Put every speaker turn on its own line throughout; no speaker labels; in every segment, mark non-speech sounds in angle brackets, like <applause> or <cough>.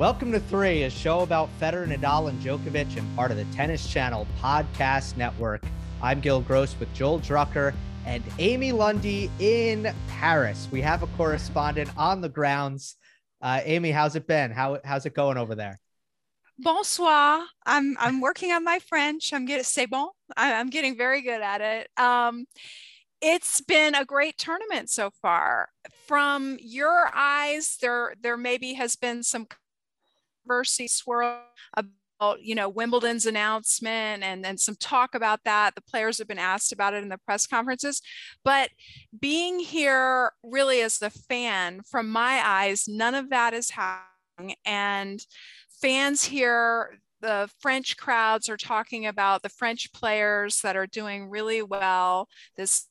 Welcome to Three, a show about Federer, Nadal, and Djokovic, and part of the Tennis Channel podcast network. I'm Gil Gross with Joel Drucker and Amy Lundy in Paris. We have a correspondent on the grounds. Uh, Amy, how's it been? How, how's it going over there?
Bonsoir. I'm I'm working on my French. I'm getting c'est bon. I'm getting very good at it. Um, it's been a great tournament so far. From your eyes, there there maybe has been some controversy swirl about you know Wimbledon's announcement and then some talk about that. The players have been asked about it in the press conferences, but being here really as the fan, from my eyes, none of that is happening. And fans here, the French crowds are talking about the French players that are doing really well. This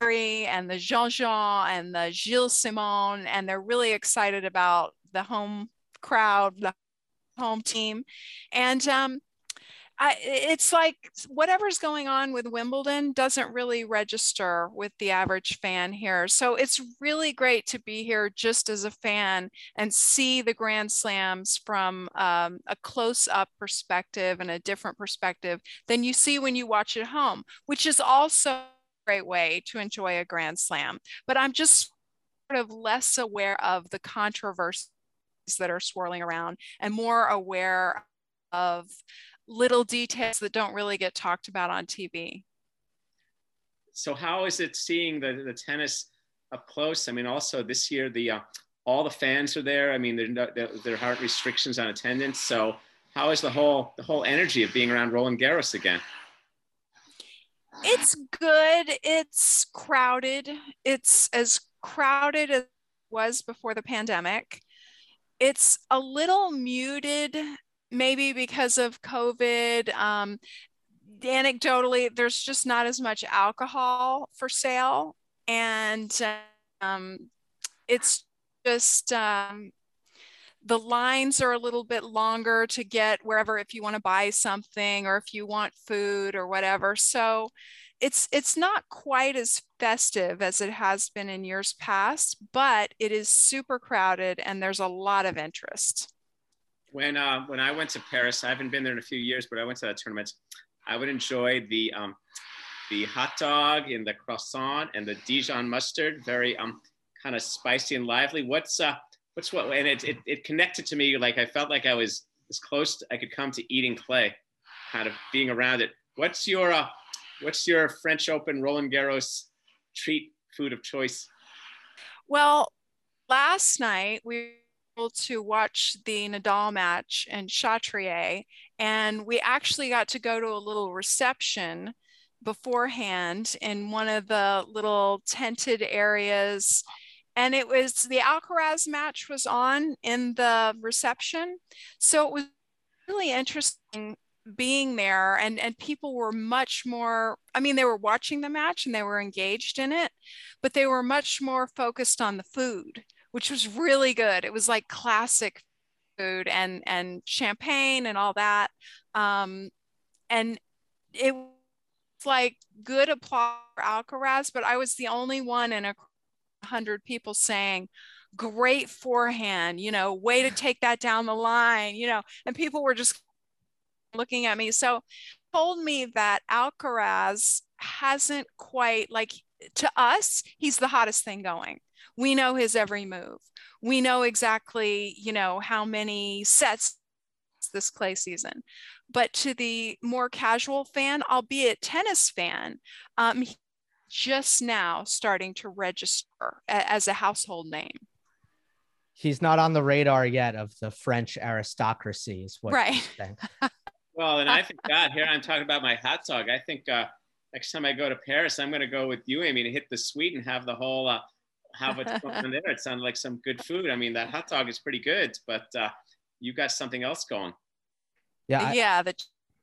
and the Jeanjean and the Gilles Simon, and they're really excited about the home crowd, the home team. And um, I, it's like whatever's going on with Wimbledon doesn't really register with the average fan here. So it's really great to be here just as a fan and see the Grand Slams from um, a close up perspective and a different perspective than you see when you watch at home, which is also a great way to enjoy a Grand Slam. But I'm just sort of less aware of the controversies that are swirling around and more aware of little details that don't really get talked about on TV.
So how is it seeing the, the tennis up close? I mean, also this year, the uh, all the fans are there. I mean, there, there, there aren't restrictions on attendance. So how is the whole the whole energy of being around Roland Garros again?
It's good. It's crowded. It's as crowded as it was before the pandemic. It's a little muted, maybe because of COVID. Um, anecdotally, there's just not as much alcohol for sale. And um, it's just um, the lines are a little bit longer to get wherever if you want to buy something or if you want food or whatever. So it's it's not quite as festive as it has been in years past, but it is super crowded and there's a lot of interest.
When uh, when I went to Paris, I haven't been there in a few years, but I went to that tournament. I would enjoy the um, the hot dog and the croissant and the Dijon mustard, very um, kind of spicy and lively. What's uh, what's what? And it, it it connected to me like I felt like I was as close I could come to eating clay, kind of being around it. What's your uh, what's your French Open Roland Garros treat food of choice?
Well, last night we were able to watch the Nadal match in Chatrier, and we actually got to go to a little reception beforehand in one of the little tented areas and it was the Alcaraz match was on in the reception. So it was really interesting being there and and people were much more i mean they were watching the match and they were engaged in it but they were much more focused on the food which was really good. It was like classic food and and champagne and all that um and it was like good applause for alcaraz but i was the only one in a hundred people saying great forehand you know way to take that down the line you know and people were just looking at me. So told me that Alcaraz hasn't quite like to us, he's the hottest thing going. We know his every move. We know exactly, you know, how many sets this clay season. But to the more casual fan, albeit tennis fan, um, just now starting to register as a household name.
He's not on the radar yet of the French aristocracy, is what
right. <laughs>
Well, and I think <laughs> God, here I'm talking about my hot dog. I think uh, next time I go to Paris, I'm going to go with you, Amy, to hit the suite and have the whole uh, have what's going on there. It sounded like some good food. I mean, that hot dog is pretty good, but uh, you got something else going.
Yeah. Yeah. The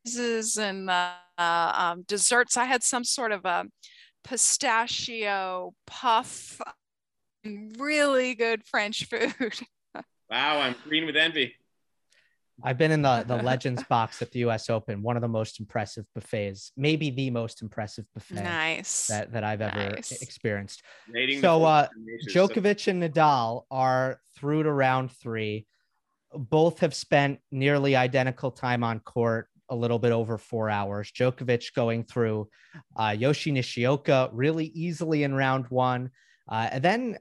cheeses and the uh, um, desserts. I had some sort of a pistachio puff, really good French food. <laughs>
wow. I'm green with envy.
I've been in the the <laughs> Legends box at the U.S. Open, one of the most impressive buffets, maybe the most impressive buffet
nice.
that, that I've ever nice. experienced.
Rating
so, uh, Djokovic and Nadal are through to round three. Both have spent nearly identical time on court, a little bit over four hours. Djokovic going through uh, Yoshi Nishioka really easily in round one, uh, and then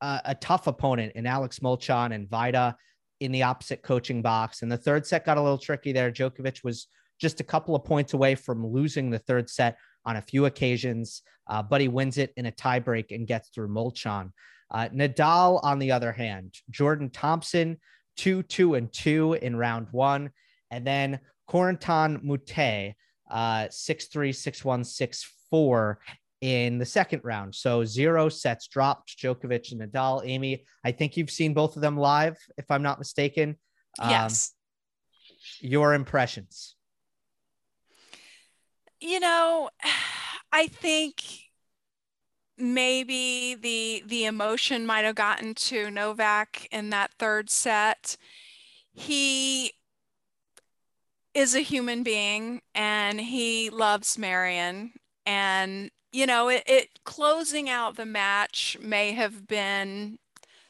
uh, a tough opponent in Alex Molcan and Vajda in the opposite coaching box. And the third set got a little tricky there. Djokovic was just a couple of points away from losing the third set on a few occasions, uh, but he wins it in a tiebreak and gets through Molcan. Uh, Nadal, on the other hand, Jordan Thompson, two, two, and two in round one. And then Corentin Moutet, uh, six, three, six, one, six, four in the second round. So zero sets dropped, Djokovic and Nadal. Amy, I think you've seen both of them live, if I'm not mistaken.
Um, yes.
Your impressions?
You know, <sighs> I think maybe the the emotion might have gotten to Novak in that third set. He is a human being and he loves Marian and you know, it, it closing out the match may have been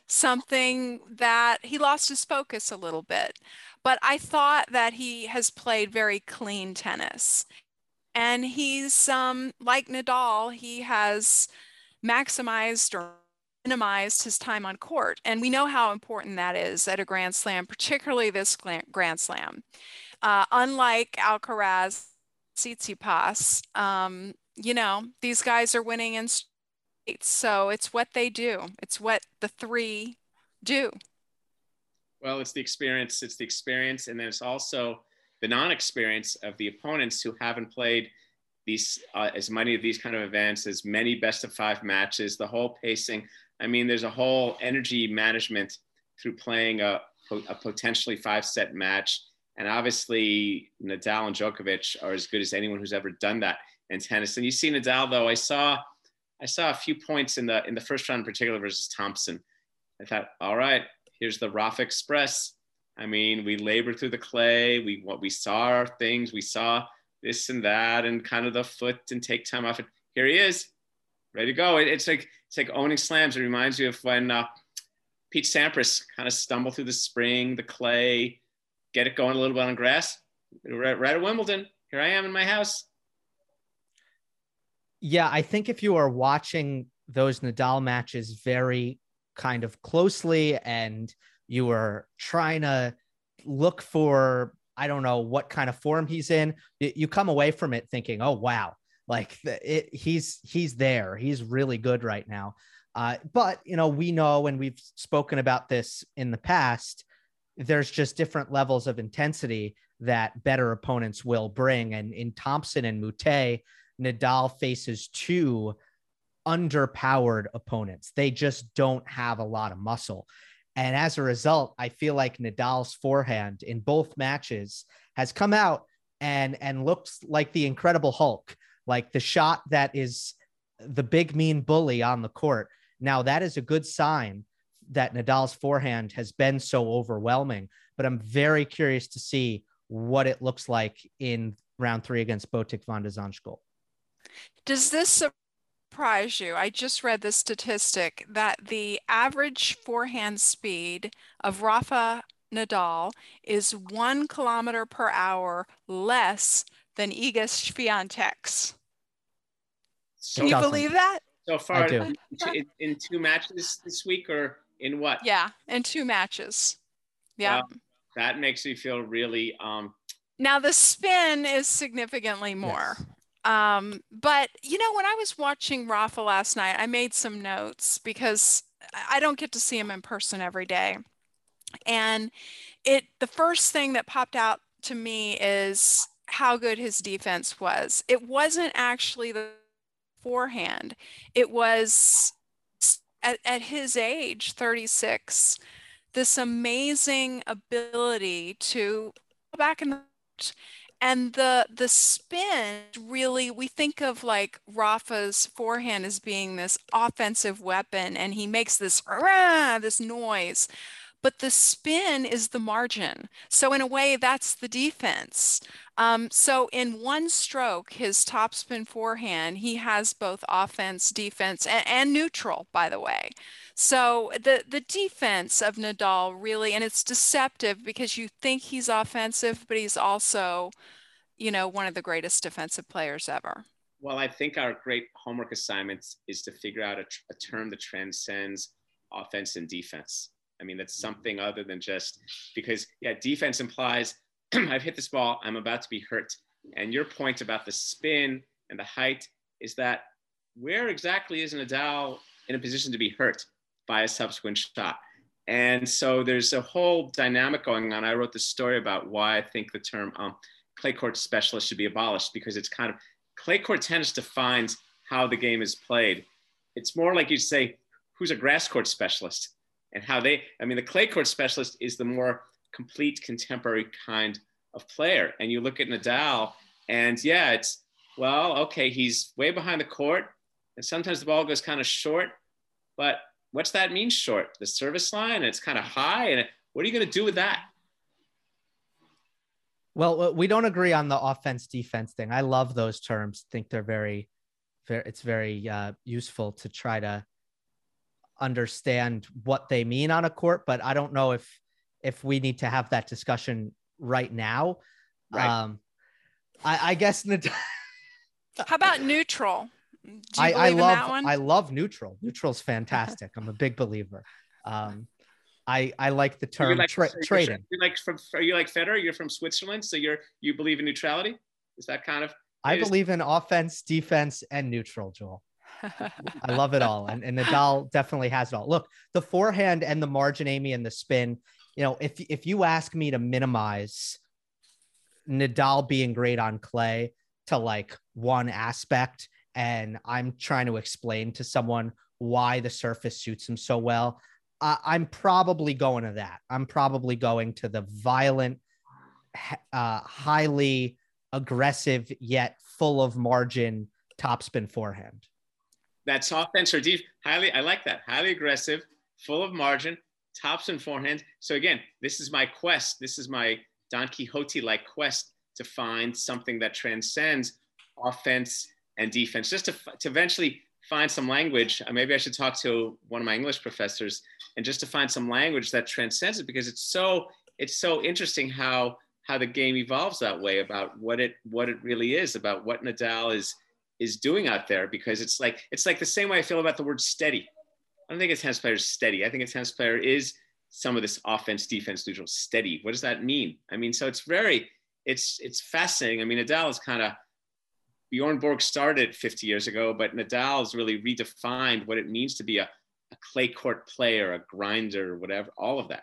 something that he lost his focus a little bit. But I thought that he has played very clean tennis. And he's um, like Nadal, he has maximized or minimized his time on court. And we know how important that is at a Grand Slam, particularly this Grand Slam. Uh, unlike Alcaraz, Tsitsipas, um, you know, these guys are winning in states. So it's what they do, it's what the three do.
Well, it's the experience, it's the experience. And then it's also the non experience of the opponents who haven't played these uh, as many of these kind of events, as many best of five matches, the whole pacing. I mean, there's a whole energy management through playing a, a potentially five set match. And obviously, Nadal and Djokovic are as good as anyone who's ever done that in tennis. And you see Nadal though, I saw I saw a few points in the in the first round in particular versus Thompson. I thought, all right, here's the Rafa Express. I mean, we labored through the clay. We what we saw our things. We saw this and that, and kind of the foot and take time off it. Here he is, ready to go. It, it's like it's like owning slams. It reminds you of when uh, Pete Sampras kind of stumbled through the spring, the clay, get it going a little bit on grass. Right, right at Wimbledon. Here I am in my house.
Yeah, I think if you are watching those Nadal matches very kind of closely and you were trying to look for I don't know what kind of form he's in, you come away from it thinking, "Oh wow, like it, he's he's there. He's really good right now." Uh, but you know, we know, and we've spoken about this in the past. There's just different levels of intensity that better opponents will bring, and in Thompson and Moutet, Nadal faces two underpowered opponents. They just don't have a lot of muscle. And as a result, I feel like Nadal's forehand in both matches has come out and and looks like the incredible Hulk, like the shot that is the big mean bully on the court. Now that is a good sign that Nadal's forehand has been so overwhelming, but I'm very curious to see what it looks like in round 3 against Botic van de Zandschulp.
Does this surprise you? I just read the statistic that the average forehand speed of Rafa Nadal is one kilometer per hour less than Iga Swiatek's. So Can you believe that?
So far, in, in, two matches this week, or in what?
Yeah, in two matches. Yeah.
that makes me feel really. Um,
now the spin is significantly more. Yes. Um, but you know, when I was watching Rafa last night, I made some notes because I don't get to see him in person every day. And it the first thing that popped out to me is how good his defense was. It wasn't actually the forehand. It was at, at his age, 36, this amazing ability to go back the and the the spin really we think of like Rafa's forehand as being this offensive weapon and he makes this this noise but the spin is the margin. So in a way that's the defense. Um, so in one stroke his topspin forehand he has both offense defense and, and neutral by the way so the the defense of Nadal really, and it's deceptive because you think he's offensive, but he's also, you know, one of the greatest defensive players ever.
Well, I think our great homework assignment is to figure out a, a term that transcends offense and defense. I mean, that's something other than just because, yeah, defense implies <clears throat> I've hit this ball, I'm about to be hurt. And your point about the spin and the height is that where exactly is Nadal in a position to be hurt? By a subsequent shot. And so there's a whole dynamic going on. I wrote the story about why I think the term um, clay court specialist should be abolished because it's kind of clay court tennis defines how the game is played. It's more like you'd say, who's a grass court specialist and how they, I mean, the clay court specialist is the more complete contemporary kind of player. And you look at Nadal, and yeah, it's, well, okay, he's way behind the court, and sometimes the ball goes kind of short, but what's that mean short? The service line, it's kind of high. And what are you going to do with that?
Well, we don't agree on the offense defense thing. I love those terms. Think they're very, very it's very uh, useful to try to understand what they mean on a court. But I don't know if if we need to have that discussion right now. Right. Um, I, I guess. <laughs>
How about neutral?
I, I love I love neutral. Neutral's fantastic. I'm a big believer. Um, I I like the term like, tra- trading.
You like from are you like Federer? You're from Switzerland, so you're you believe in neutrality. Is that kind of?
I believe in offense, defense, and neutral, Joel. <laughs> I love it all, and and Nadal definitely has it all. Look, the forehand and the margin, Amy, and the spin. You know, if if you ask me to minimize Nadal being great on clay to like one aspect and I'm trying to explain to someone why the surface suits him so well, I'm probably going to that. I'm probably going to the violent, uh, highly aggressive yet full of margin topspin forehand.
That's offense or deep. Highly, I like that. Highly aggressive, full of margin, topspin forehand. So again, this is my quest. This is my Don Quixote-like quest to find something that transcends offense and defense, just to, to eventually find some language. Uh, maybe I should talk to one of my English professors and just to find some language that transcends it because it's so it's so interesting how how the game evolves that way about what it what it really is about what Nadal is is doing out there because it's like it's like the same way I feel about the word steady. I don't think a tennis player is steady. I think a tennis player is some of this offense, defense, neutral, steady. What does that mean? I mean, so it's very, it's it's fascinating. I mean, Nadal is kind of Bjorn Borg started 50 years ago, but Nadal's really redefined what it means to be a, a clay court player, a grinder, whatever, all of that.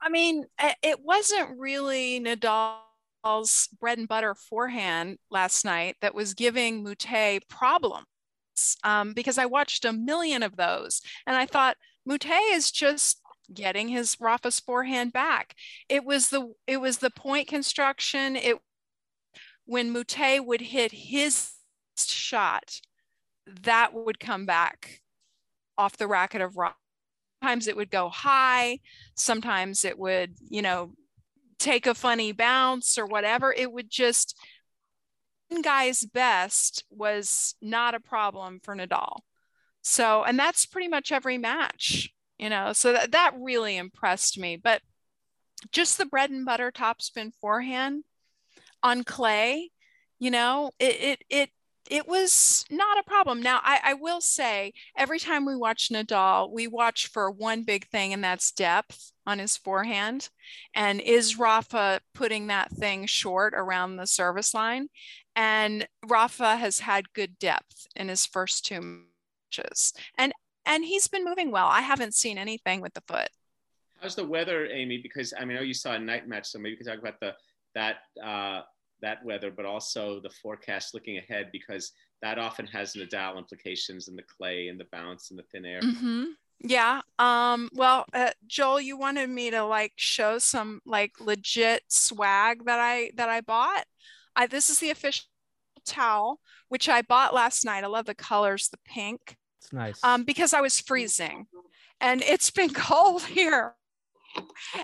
I mean, it wasn't really Nadal's bread and butter forehand last night that was giving Moutet problems um, because I watched a million of those and I thought Moutet is just getting his Rafa's forehand back. It was the it was the point construction. It when Moutet would hit his shot, that would come back off the racket of Rafa sometimes it would go high sometimes it would you know take a funny bounce or whatever it would just guy's best was not a problem for Nadal. So, and that's pretty much every match, you know, so that, that really impressed me. But just the bread and butter topspin forehand on clay, you know, it, it, it, it was not a problem. Now, I, I will say, every time we watch Nadal, we watch for one big thing, and that's depth on his forehand. And is Rafa putting that thing short around the service line? And Rafa has had good depth in his first two matches. And and he's been moving well. I haven't seen anything with the foot.
How's the weather, Amy? Because I mean, I know you saw a night match, so maybe you could talk about the that uh, that weather, but also the forecast looking ahead, because that often has Nadal implications in the clay and the bounce and the thin air.
Mm-hmm. Yeah. Um, well, uh, Joel, you wanted me to like show some like legit swag that I that I bought. I, this is the official towel, which I bought last night. I love the colors, the pink.
It's nice.
Um, because I was freezing and it's been <laughs> cold here.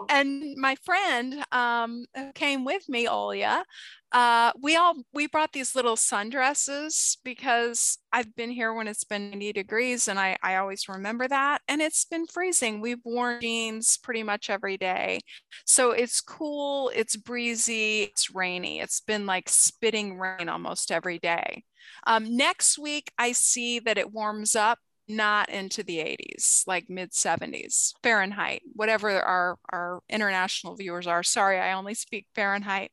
And my friend um, who came with me, Olya, uh, we all we brought these little sundresses because I've been here when it's been 90 degrees and I, I always remember that. And it's been freezing. We've worn jeans pretty much every day. So it's cool, it's breezy, it's rainy. It's been like spitting rain almost every day. Um, next week, I see that it warms up not into the 80s, like mid 70s, Fahrenheit, whatever our, our international viewers are. Sorry, I only speak Fahrenheit.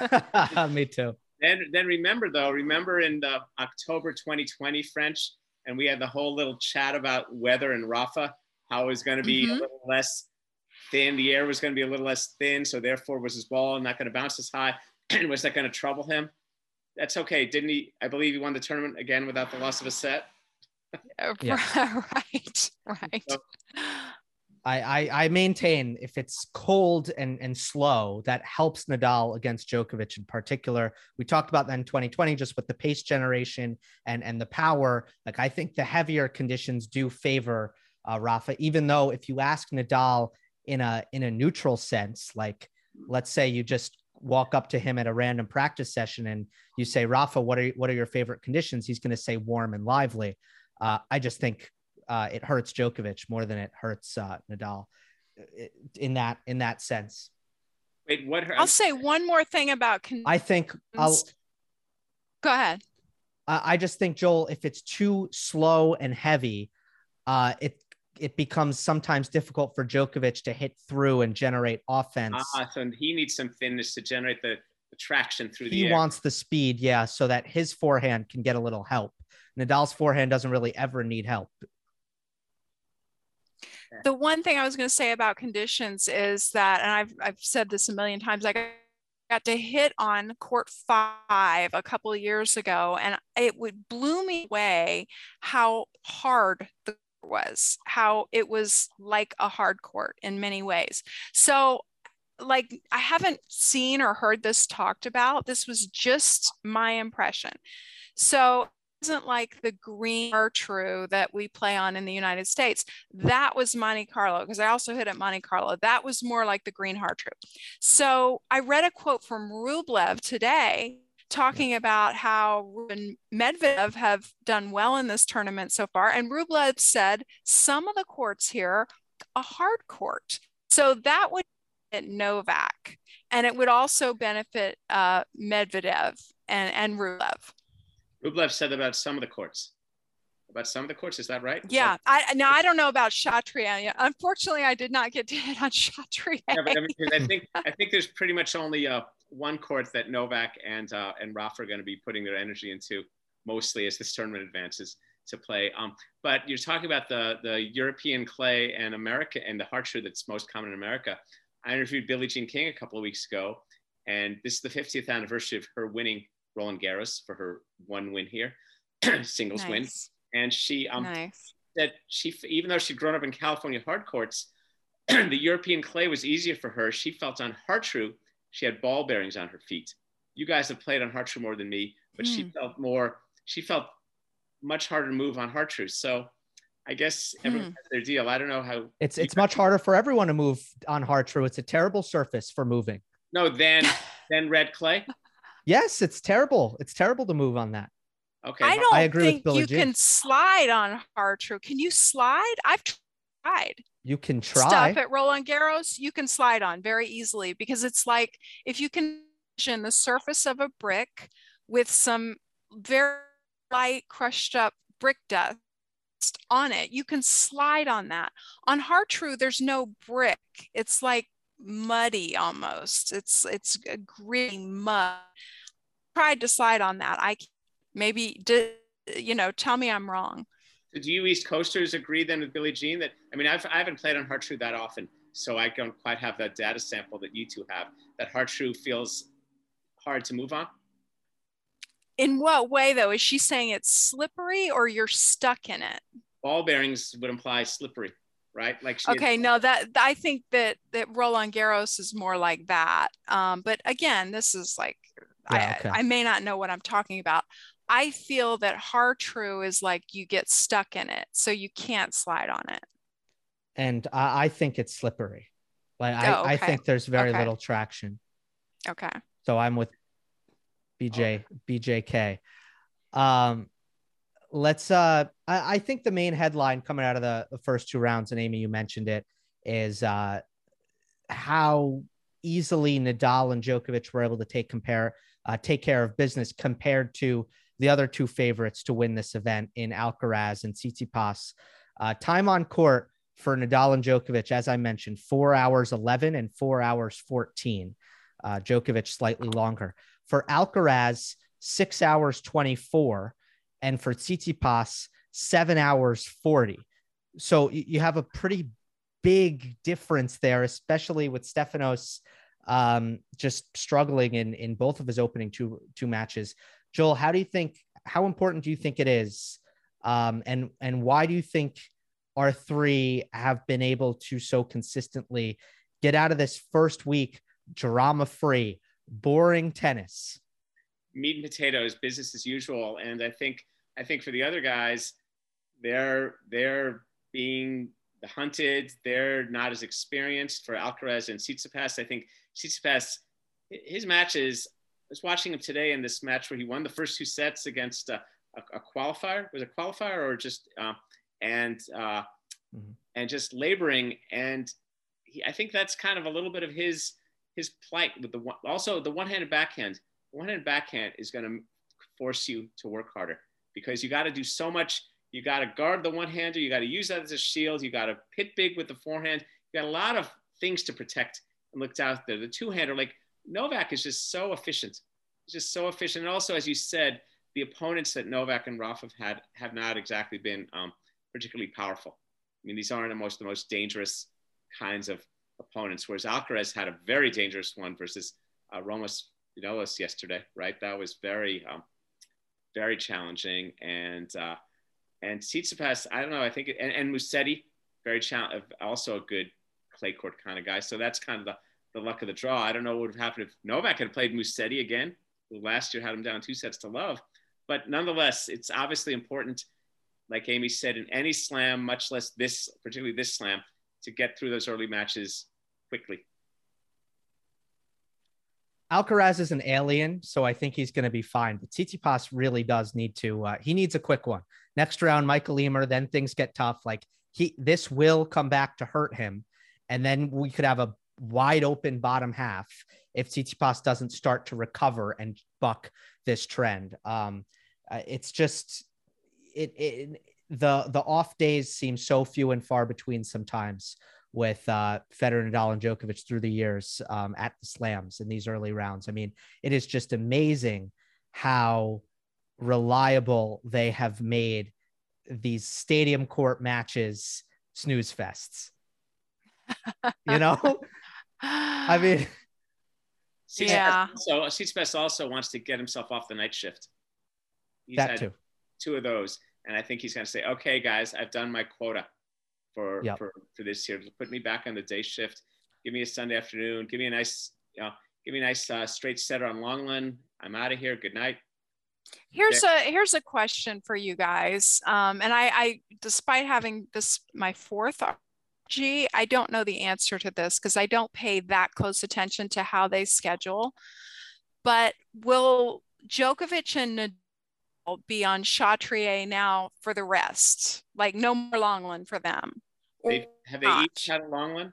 <laughs>
Me too.
Then, then remember though, remember in the October 2020 French, and we had the whole little chat about weather and Rafa, how it was going to be mm-hmm. a little less thin. The air was going to be a little less thin, so therefore was his ball not going to bounce as high. and <clears throat> was that going to trouble him? That's okay. Didn't he? I believe he won the tournament again without the loss of a set. <laughs>
yeah. right, <laughs> right. So,
I, I, I maintain if it's cold and and slow, that helps Nadal against Djokovic in particular. We talked about that in 2020, just with the pace generation and and the power. Like I think the heavier conditions do favor uh, Rafa, even though if you ask Nadal in a in a neutral sense, like let's say you just walk up to him at a random practice session and you say, Rafa, what are what are your favorite conditions? He's going to say warm and lively. Uh, I just think uh, it hurts Djokovic more than it hurts uh, Nadal in that in that sense.
Wait, what?
I'll say one more thing about.
I think I'll.
Go ahead.
I just think Joel, if it's too slow and heavy, uh, it it becomes sometimes difficult for Djokovic to hit through and generate offense.
Ah, so he needs some thinness to generate the, the traction through
he
the.
He wants the speed, yeah, so that his forehand can get a little help. Nadal's forehand doesn't really ever need help.
The one thing I was going to say about conditions is that, and I've, I've said this a million times, I got to hit on court five a couple of years ago, and it would blew me away how hard the was, how it was like a hard court in many ways. So like I haven't seen or heard this talked about. This was just my impression. So isn't like the green Har-Tru that we play on in the United States. That was Monte Carlo because I also hit at Monte Carlo. That was more like the green Har-Tru. So I read a quote from Rublev today talking about how Ruben Medvedev have done well in this tournament so far. And Rublev said some of the courts here a hard court. So that would benefit Novak, and it would also benefit uh, Medvedev and, and Rublev.
Rublev said about some of the courts. About some of the courts, is that right?
Yeah, I now I don't know about Chatrier. Unfortunately, I did not get to hit on <laughs> Chatrier. Yeah, but I,
mean, I think I think there's pretty much only uh, one court that Novak and uh, and Rafa are going to be putting their energy into, mostly as this tournament advances to play. Um, but you're talking about the the European clay and America and the Har-Tru that's most common in America. I interviewed Billie Jean King a couple of weeks ago, and this is the 50th anniversary of her winning Roland Garros for her one win here, <clears throat> singles nice. win. And she um, nice. said she, even though she'd grown up in California hard courts, <clears throat> the European clay was easier for her. She felt on Har-Tru, she had ball bearings on her feet. You guys have played on Har-Tru more than me, but mm. she hmm. felt more, she felt much harder to move on Har-Tru. So I guess everyone hmm. has their deal. I don't know how.
It's it's much harder for everyone to move on Har-Tru. It's a terrible surface for moving.
No, then <laughs> then red clay.
Yes, it's terrible. It's terrible to move on that.
Okay.
I don't
I agree with
think
Billie
you
Jean.
can slide on Har-Tru. Can you slide? I've tried.
You can try.
Stuff at Roland Garros, you can slide on very easily because it's like if you can imagine the surface of a brick with some very light crushed up brick dust on it, you can slide on that. On Har-Tru, there's no brick. It's like muddy almost. It's it's a green mud. Tried to slide on that. I maybe did you know tell me i'm wrong
So do you East Coasters agree then with Billie Jean that I mean I've, I haven't played on Har-Tru that often, so I don't quite have that data sample that you two have. That Har-Tru feels hard to move on.
in what way though is she saying it's slippery or you're stuck in it
Ball bearings would imply slippery, right? Like
okay no that i think that that roland garros is more like that um, but again this is like
Yeah,
I,
okay.
I may not know what i'm talking about i feel that Har-Tru is like you get stuck in it so you can't slide on it
and I, I think it's slippery. Like I,
Oh,
I
okay.
think there's very
Okay.
little traction.
okay
So I'm with BJ BJK. Um, let's. Uh, I, I think the main headline coming out of the, the first two rounds, and Amy, you mentioned it, is uh, how easily Nadal and Djokovic were able to take compare uh, take care of business compared to the other two favorites to win this event in Alcaraz and Tsitsipas. Uh, time on court for Nadal and Djokovic, as I mentioned, four hours 11 and four hours 14. Uh, Djokovic slightly longer. For Alcaraz, six hours 24. And for Tsitsipas, seven hours 40. So you have a pretty big difference there, especially with Stefanos um, just struggling in, in both of his opening two, two matches. Joel, how do you think, how important do you think it is? Um, and, and why do you think our three have been able to so consistently get out of this first week drama free, boring tennis?
meat and potatoes, business as usual. And I think I think for the other guys, they're they're being hunted. They're not as experienced for Alcaraz and Tsitsipas. I think Tsitsipas, his matches. I was watching him today in this match where he won the first two sets against a, a, a qualifier. Was it a qualifier or just uh, and uh,
Mhm.
and just laboring and he, I think that's kind of a little bit of his his plight with the one, also the one-handed backhand. One-handed backhand is going to force you to work harder because you got to do so much. You got to guard the one-hander. You got to use that as a shield. You got to hit big with the forehand. You got a lot of things to protect and look out there. The two-hander, like Novak, is just so efficient. He's just so efficient. And also, as you said, the opponents that Novak and Rafa have had have not exactly been um, particularly powerful. I mean, these aren't the most the most dangerous kinds of opponents. Whereas Alcaraz had a very dangerous one versus uh, Ramos Vinolas yesterday, right? That was very, um, very challenging. And uh, and Tsitsipas, I don't know. I think and, and Musetti, very challenging, also a good clay court kind of guy. So that's kind of the, the luck of the draw. I don't know what would have happened if Novak had played Musetti again, last year had him down two sets to love. But nonetheless, it's obviously important, like Amy said, in any slam, much less this, particularly this slam, to get through those early matches quickly.
Alcaraz is an alien, so I think he's going to be fine. But Tsitsipas really does need to. Uh, he needs a quick one. Next round, Mikael Ymer. Then things get tough. Like he, this will come back to hurt him, and then we could have a wide open bottom half if Tsitsipas doesn't start to recover and buck this trend. Um, uh, it's just it, it. The the off days seem so few and far between sometimes with uh, Federer, Nadal, and Djokovic through the years um, at the slams in these early rounds. I mean, it is just amazing how reliable they have made these stadium court matches snooze fests. <laughs> You know, I mean,
Tsitsipas
Yeah.
Also, Tsitsipas also wants to get himself off the night shift. He's
that
had
too.
two of those, and I think he's going to say, "Okay, guys, I've done my quota for
Yep.
for for this year. Put me back on the day shift. Give me a Sunday afternoon. Give me a nice, you know, give me a nice uh, straight setter on Lenglen. I'm out of here. Good night."
Here's a here's a question for you guys. Um, and I, I, despite having this my fourth RG, I don't know the answer to this because I don't pay that close attention to how they schedule. but will Djokovic and Nadal be on Chatrier now for the rest? Like no more Lenglen for them.
They, have they not? each had a Lenglen?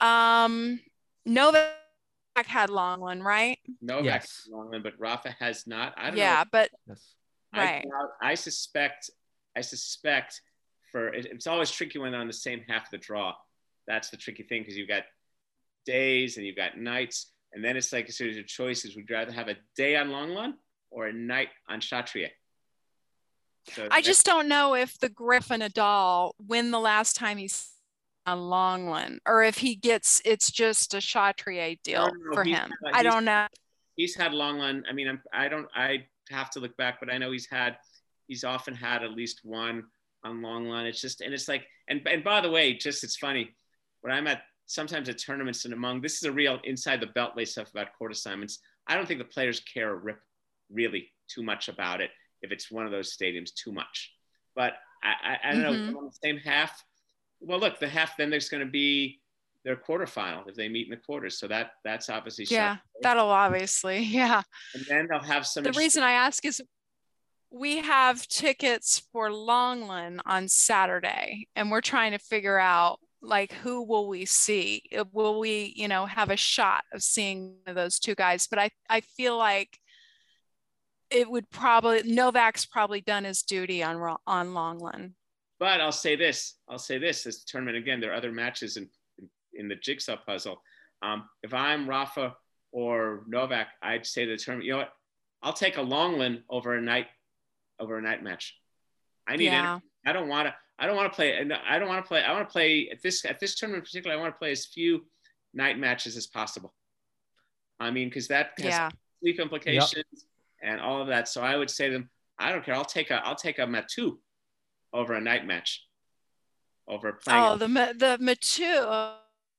Um, Novak had Lenglen, right?
Novak yes. Lenglen, but Rafa has not. I don't
yeah,
know.
but
yes. right. I, I suspect. I suspect for it, it's always tricky when they're on the same half of the draw. That's the tricky thing because you've got days and you've got nights, and then it's like a series of choices. Would you rather have a day on Lenglen or a night on Chatrier?
So I just don't know if the Griffin Nadal when the last time he's on Lenglen or if he gets it's just a Chatrier deal for him. Had, I don't know.
He's had Lenglen. I mean, I'm, I don't. I have to look back, but I know he's had. He's often had at least one on Lenglen. It's just and it's like and and by the way, just it's funny when I'm at sometimes at tournaments and among this is a real inside the beltway stuff about court assignments. I don't think the players care a rip really too much about it if it's one of those stadiums too much. But I, I, I don't mm-hmm. know on the same half. Well, look, the half then there's going to be their quarterfinal if they meet in the quarters. So that that's obviously
yeah, that'll obviously <laughs> yeah.
And then they'll have some.
The reason I ask is we have tickets for Lenglen on Saturday, and we're trying to figure out like who will we see will we you know have a shot of seeing those two guys but i i feel like it would probably Novak's probably done his duty on on Lenglen.
But I'll say this: I'll say this: this tournament again. There are other matches in in the jigsaw puzzle. Um, if I'm Rafa or Novak, I'd say the tournament. You know what? I'll take a Lenglen over a night over a night match. I need. Yeah. I don't want to. I don't want to play. I don't want to play. I want to play at this at this tournament in particular. I want to play as few night matches as possible. I mean, because that has yeah. sleep implications. Yep and all of that. So I would say to them, I don't care. I'll take a I'll take a Mathieu over a night match. Over playing.
Oh, the the Mathieu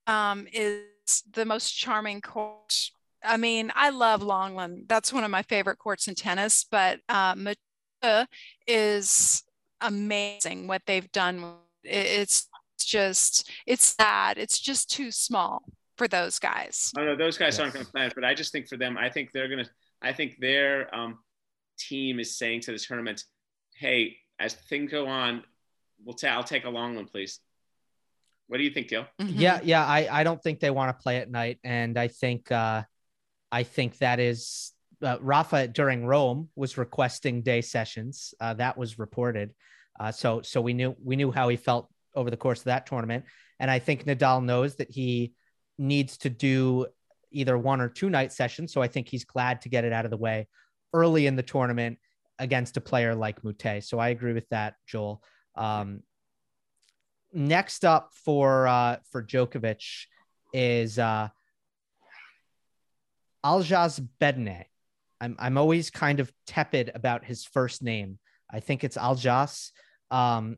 um, is the most charming court. I mean, I love Lenglen. That's one of my favorite courts in tennis. But uh, Mathieu is amazing what they've done. It's just it's sad. It's just too small for those guys.
Oh no, those guys yes. aren't going to plan it. But I just think for them, I think they're going to I think their um, team is saying to the tournament, "Hey, as things go on, we'll ta- I'll take a long one, please." What do you think, Gil?
Mm-hmm. Yeah, yeah. I, I don't think they want to play at night, and I think uh, I think that is uh, Rafa during Rome was requesting day sessions. Uh, that was reported, uh, so so we knew we knew how he felt over the course of that tournament, and I think Nadal knows that he needs to do either one or two night sessions. So I think he's glad to get it out of the way early in the tournament against a player like Moutet. So I agree with that, Joel. Um, next up for uh, for Djokovic is uh, Aljaz Bedene. I'm I'm always kind of tepid about his first name. I think it's Aljaz. Um,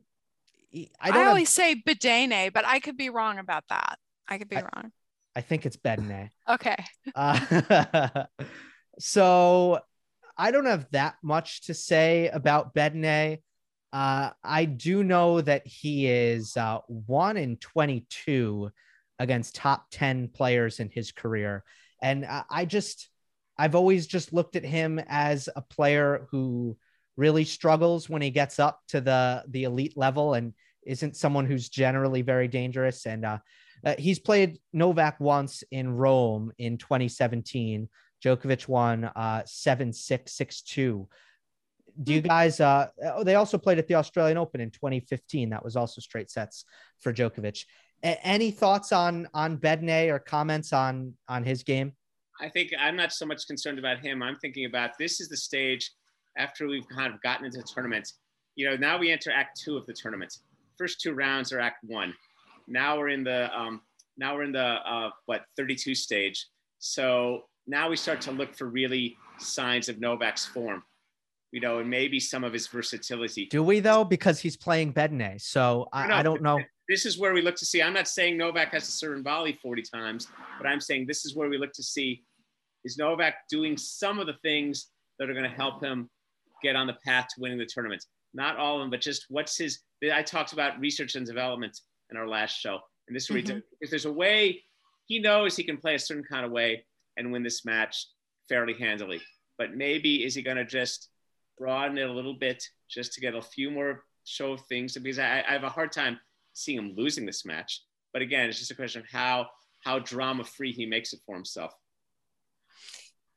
I, I always have... say Bedene, but I could be wrong about that. I could be I, wrong.
I think it's Bedene.
Okay.
Uh, <laughs> so I don't have that much to say about Bedene. Uh, I do know that he is uh, one in 22 against top 10 players in his career. And I just, I've always just looked at him as a player who really struggles when he gets up to the the elite level and isn't someone who's generally very dangerous. And uh, uh, he's played Novak once in Rome in 2017. Djokovic won uh, 7 6 6 2. Do you hmm. guys, uh, oh, they also played at the Australian Open in 2015. That was also straight sets for Djokovic. A- any thoughts on on Bedene or comments on on his game?
I think I'm not so much concerned about him. I'm thinking about this is the stage after we've kind of gotten into the tournament. You know, now we enter Act Two of the tournament. First two rounds are Act One. Now we're in the um, now we're in the uh, what 32 stage. So now we start to look for really signs of Novak's form, you know, and maybe some of his versatility.
Do we though? Because he's playing Bedene, so I, no, I don't know.
This is where we look to see. I'm not saying Novak has to serve and volley 40 times, but I'm saying this is where we look to see is Novak doing some of the things that are going to help him get on the path to winning the tournament. Not all of them, but just what's his. I talked about research and development in our last show. And this is mm-hmm. if there's a way he knows he can play a certain kind of way and win this match fairly handily. But maybe is he going to just broaden it a little bit just to get a few more show of things? Because I, I have a hard time seeing him losing this match. But again, it's just a question of how how drama free he makes it for himself.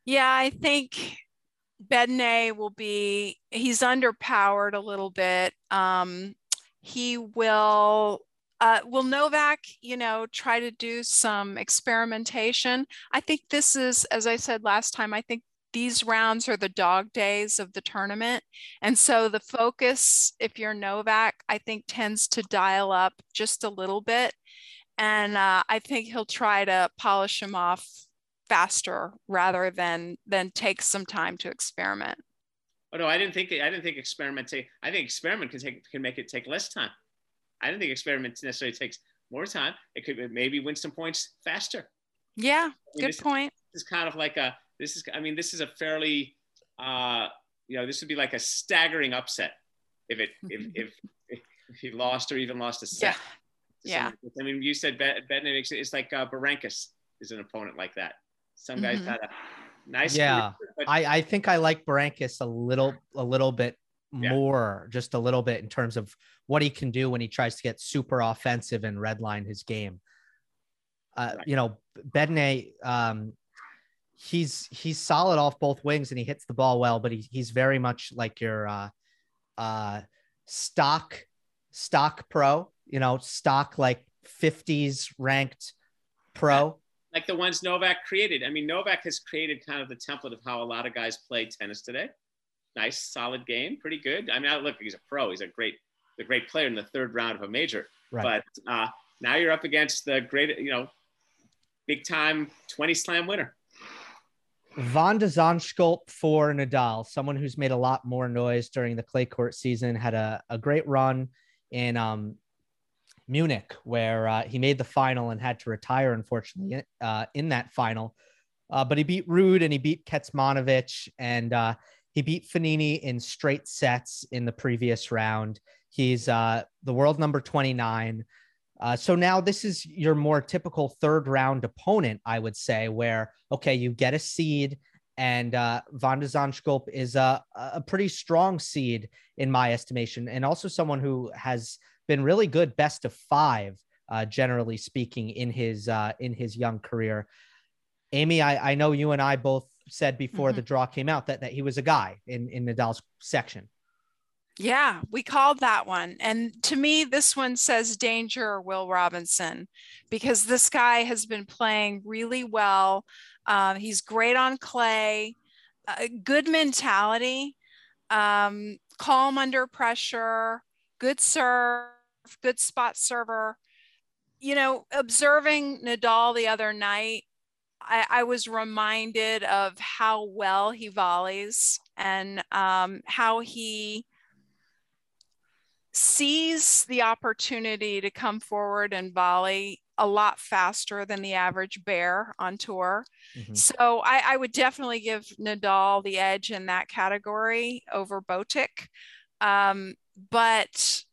Yeah, I think Bedene will be he's underpowered a little bit. Um, he will uh, will Novak, you know, try to do some experimentation? I think this is, as I said last time, I think these rounds are the dog days of the tournament. And so the focus, if you're Novak, I think tends to dial up just a little bit. And uh, I think he'll try to polish him off faster rather than than take some time to experiment.
Oh no, I didn't think I didn't think experiment take. I think experiment can take can make it take less time. I don't think experiment necessarily takes more time. It could maybe win some points faster.
Yeah,
I mean,
good
this
point.
Is, this is kind of like a this is I mean this is a fairly uh, you know this would be like a staggering upset if it <laughs> if if, if he lost or even lost a set.
Yeah. Yeah.
I mean, you said Bedene. It's like uh, Berankis is an opponent like that. Some guys mm-hmm. had a nice.
Yeah, career, but- I I think I like Berankis a little a little bit yeah. more, just a little bit in terms of what he can do when he tries to get super offensive and redline his game. Uh, right. You know, Bedene, um, he's he's solid off both wings and he hits the ball well, but he, he's very much like your uh, uh, stock stock pro. You know, stock like 50s ranked pro
like the ones Novak created. I mean, Novak has created kind of the template of how a lot of guys play tennis today. Nice, solid game, pretty good. I mean, look, he's a pro. He's a great, a great player in the third round of a major. Right. But uh, now you're up against the great, you know, big time 20 slam winner.
Van de Zandschulp for Nadal, someone who's made a lot more noise during the clay court season, had a, a great run in um, Munich, where uh, he made the final and had to retire, unfortunately, uh, in that final. Uh, but he beat Ruud and he beat Kecmanovic. and uh, he beat Fognini in straight sets in the previous round. He's uh, the world number 29. Uh, so now this is your more typical third round opponent, I would say, where, okay, you get a seed and uh, Van de Zandschulp is a, a pretty strong seed in my estimation, and also someone who has been really good best of five, uh, generally speaking, in his uh, in his young career. Amy, I, I know you and I both said before mm-hmm. the draw came out that, that he was a guy in, in Nadal's section.
Yeah, we called that one. And to me, this one says danger, Will Robinson, because this guy has been playing really well. Uh, he's great on clay, uh, good mentality, um, calm under pressure, good serve, good spot server. You know, observing Nadal the other night, I, I was reminded of how well he volleys and um, how he sees the opportunity to come forward and volley a lot faster than the average bear on tour. Mm-hmm. So I, I, would definitely give Nadal the edge in that category over Botic. Um, but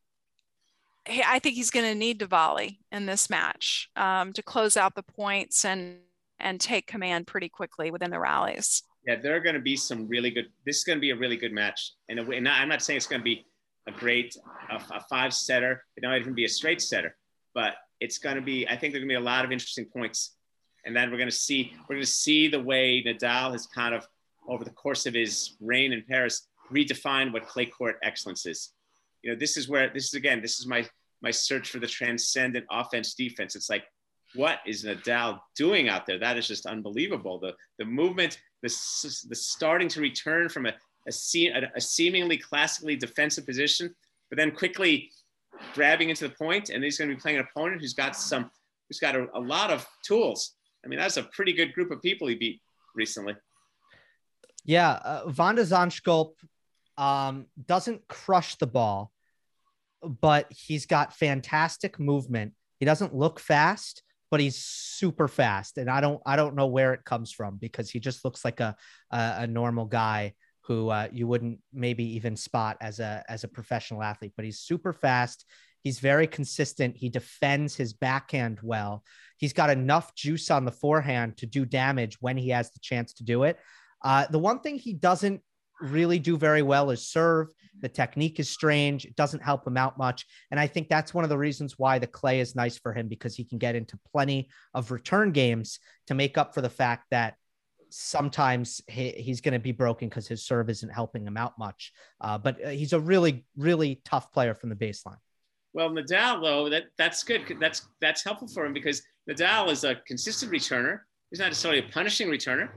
I think he's going to need to volley in this match um, to close out the points and and take command pretty quickly within the rallies.
Yeah, there are going to be some really good. This is going to be a really good match, and, I'm not saying it's going to be a great a, a five setter. It might even be a straight setter, but it's going to be. I think there's going to be a lot of interesting points, and then we're going to see we're going to see the way Nadal has kind of over the course of his reign in Paris redefined what clay court excellence is. You know, this is where this is again. This is my my search for the transcendent offense defense. It's like, what is Nadal doing out there? That is just unbelievable. The the movement, the the starting to return from a a, a seemingly classically defensive position, but then quickly grabbing into the point, and he's going to be playing an opponent who's got some, who's got a, a lot of tools. I mean, that's a pretty good group of people he beat recently.
Yeah, uh, Van de um, doesn't crush the ball, but he's got fantastic movement. He doesn't look fast, but he's super fast, and I don't I don't know where it comes from because he just looks like a a, a normal guy who uh, you wouldn't maybe even spot as a as a professional athlete. But he's super fast. He's very consistent. He defends his backhand well. He's got enough juice on the forehand to do damage when he has the chance to do it. Uh, the one thing he doesn't really do very well is serve. The technique is strange. It doesn't help him out much. And I think that's one of the reasons why the clay is nice for him because he can get into plenty of return games to make up for the fact that sometimes he, he's going to be broken because his serve isn't helping him out much. Uh, but uh, he's a really, really tough player from the baseline.
Well, Nadal, though, that, that's good. That's that's helpful for him because Nadal is a consistent returner. He's not necessarily a punishing returner.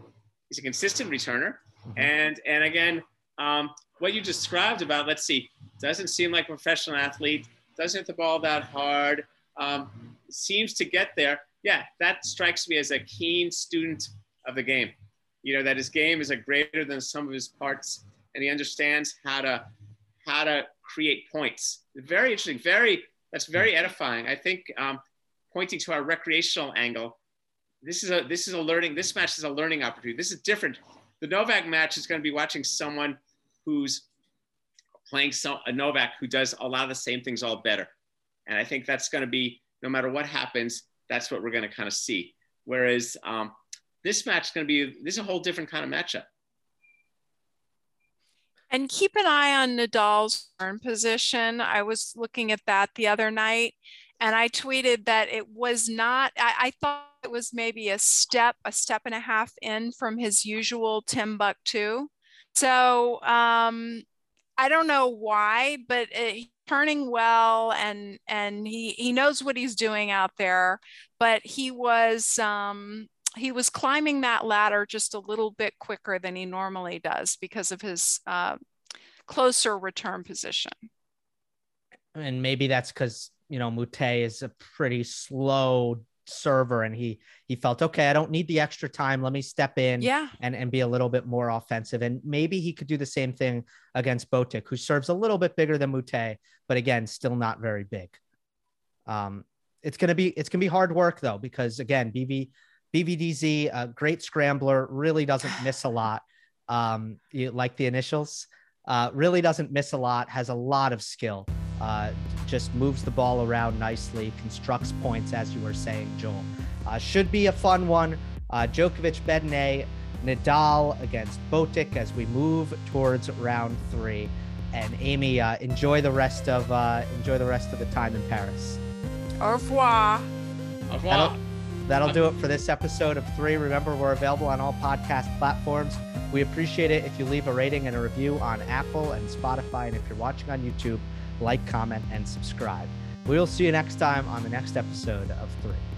He's a consistent returner. Mm-hmm. And and again, um, what you described about, let's see, doesn't seem like a professional athlete, doesn't hit the ball that hard, um, seems to get there. Yeah, that strikes me as a keen student of the game. You know, that his game is a greater than some of his parts, and he understands how to how to create points. Very interesting. Very that's very edifying. I think um, pointing to our recreational angle, this is a this is a learning. This match is a learning opportunity. This is different. The Novak match is going to be watching someone who's playing some, a Novak who does a lot of the same things all better. And I think that's going to be, no matter what happens, that's what we're going to kind of see. Whereas um, this match is going to be, this is a whole different kind of matchup.
And keep an eye on Nadal's turn position. I was looking at that the other night and I tweeted that it was not, I, I thought it was maybe a step, a step and a half in from his usual Timbuktu. So um, I don't know why, but it, turning well and and he he knows what he's doing out there. But he was um, he was climbing that ladder just a little bit quicker than he normally does because of his uh, closer return position.
And maybe that's because you know Moutet is a pretty slow server and he he felt okay i don't need the extra time. Let me step in
yeah.
and and be a little bit more offensive. And maybe he could do the same thing against botic who serves a little bit bigger than Moutet but again still not very big. Um it's gonna be it's gonna be hard work though because again bv bvdz a great scrambler really doesn't miss a lot. Um you, like the initials uh really doesn't miss a lot has a lot of skill uh, just moves the ball around nicely, constructs points, as you were saying, Joel. Uh, should be a fun one. Uh, Djokovic, Bedene, Nadal against Botic as we move towards round three. And Amy, uh, enjoy the rest of uh, enjoy the rest of the time in Paris.
Au revoir.
Au revoir. That'll,
that'll do it for this episode of three. Remember, we're available on all podcast platforms. We appreciate it if you leave a rating and a review on Apple and Spotify. And if you're watching on YouTube, like, comment, and subscribe. We will see you next time on the next episode of Three.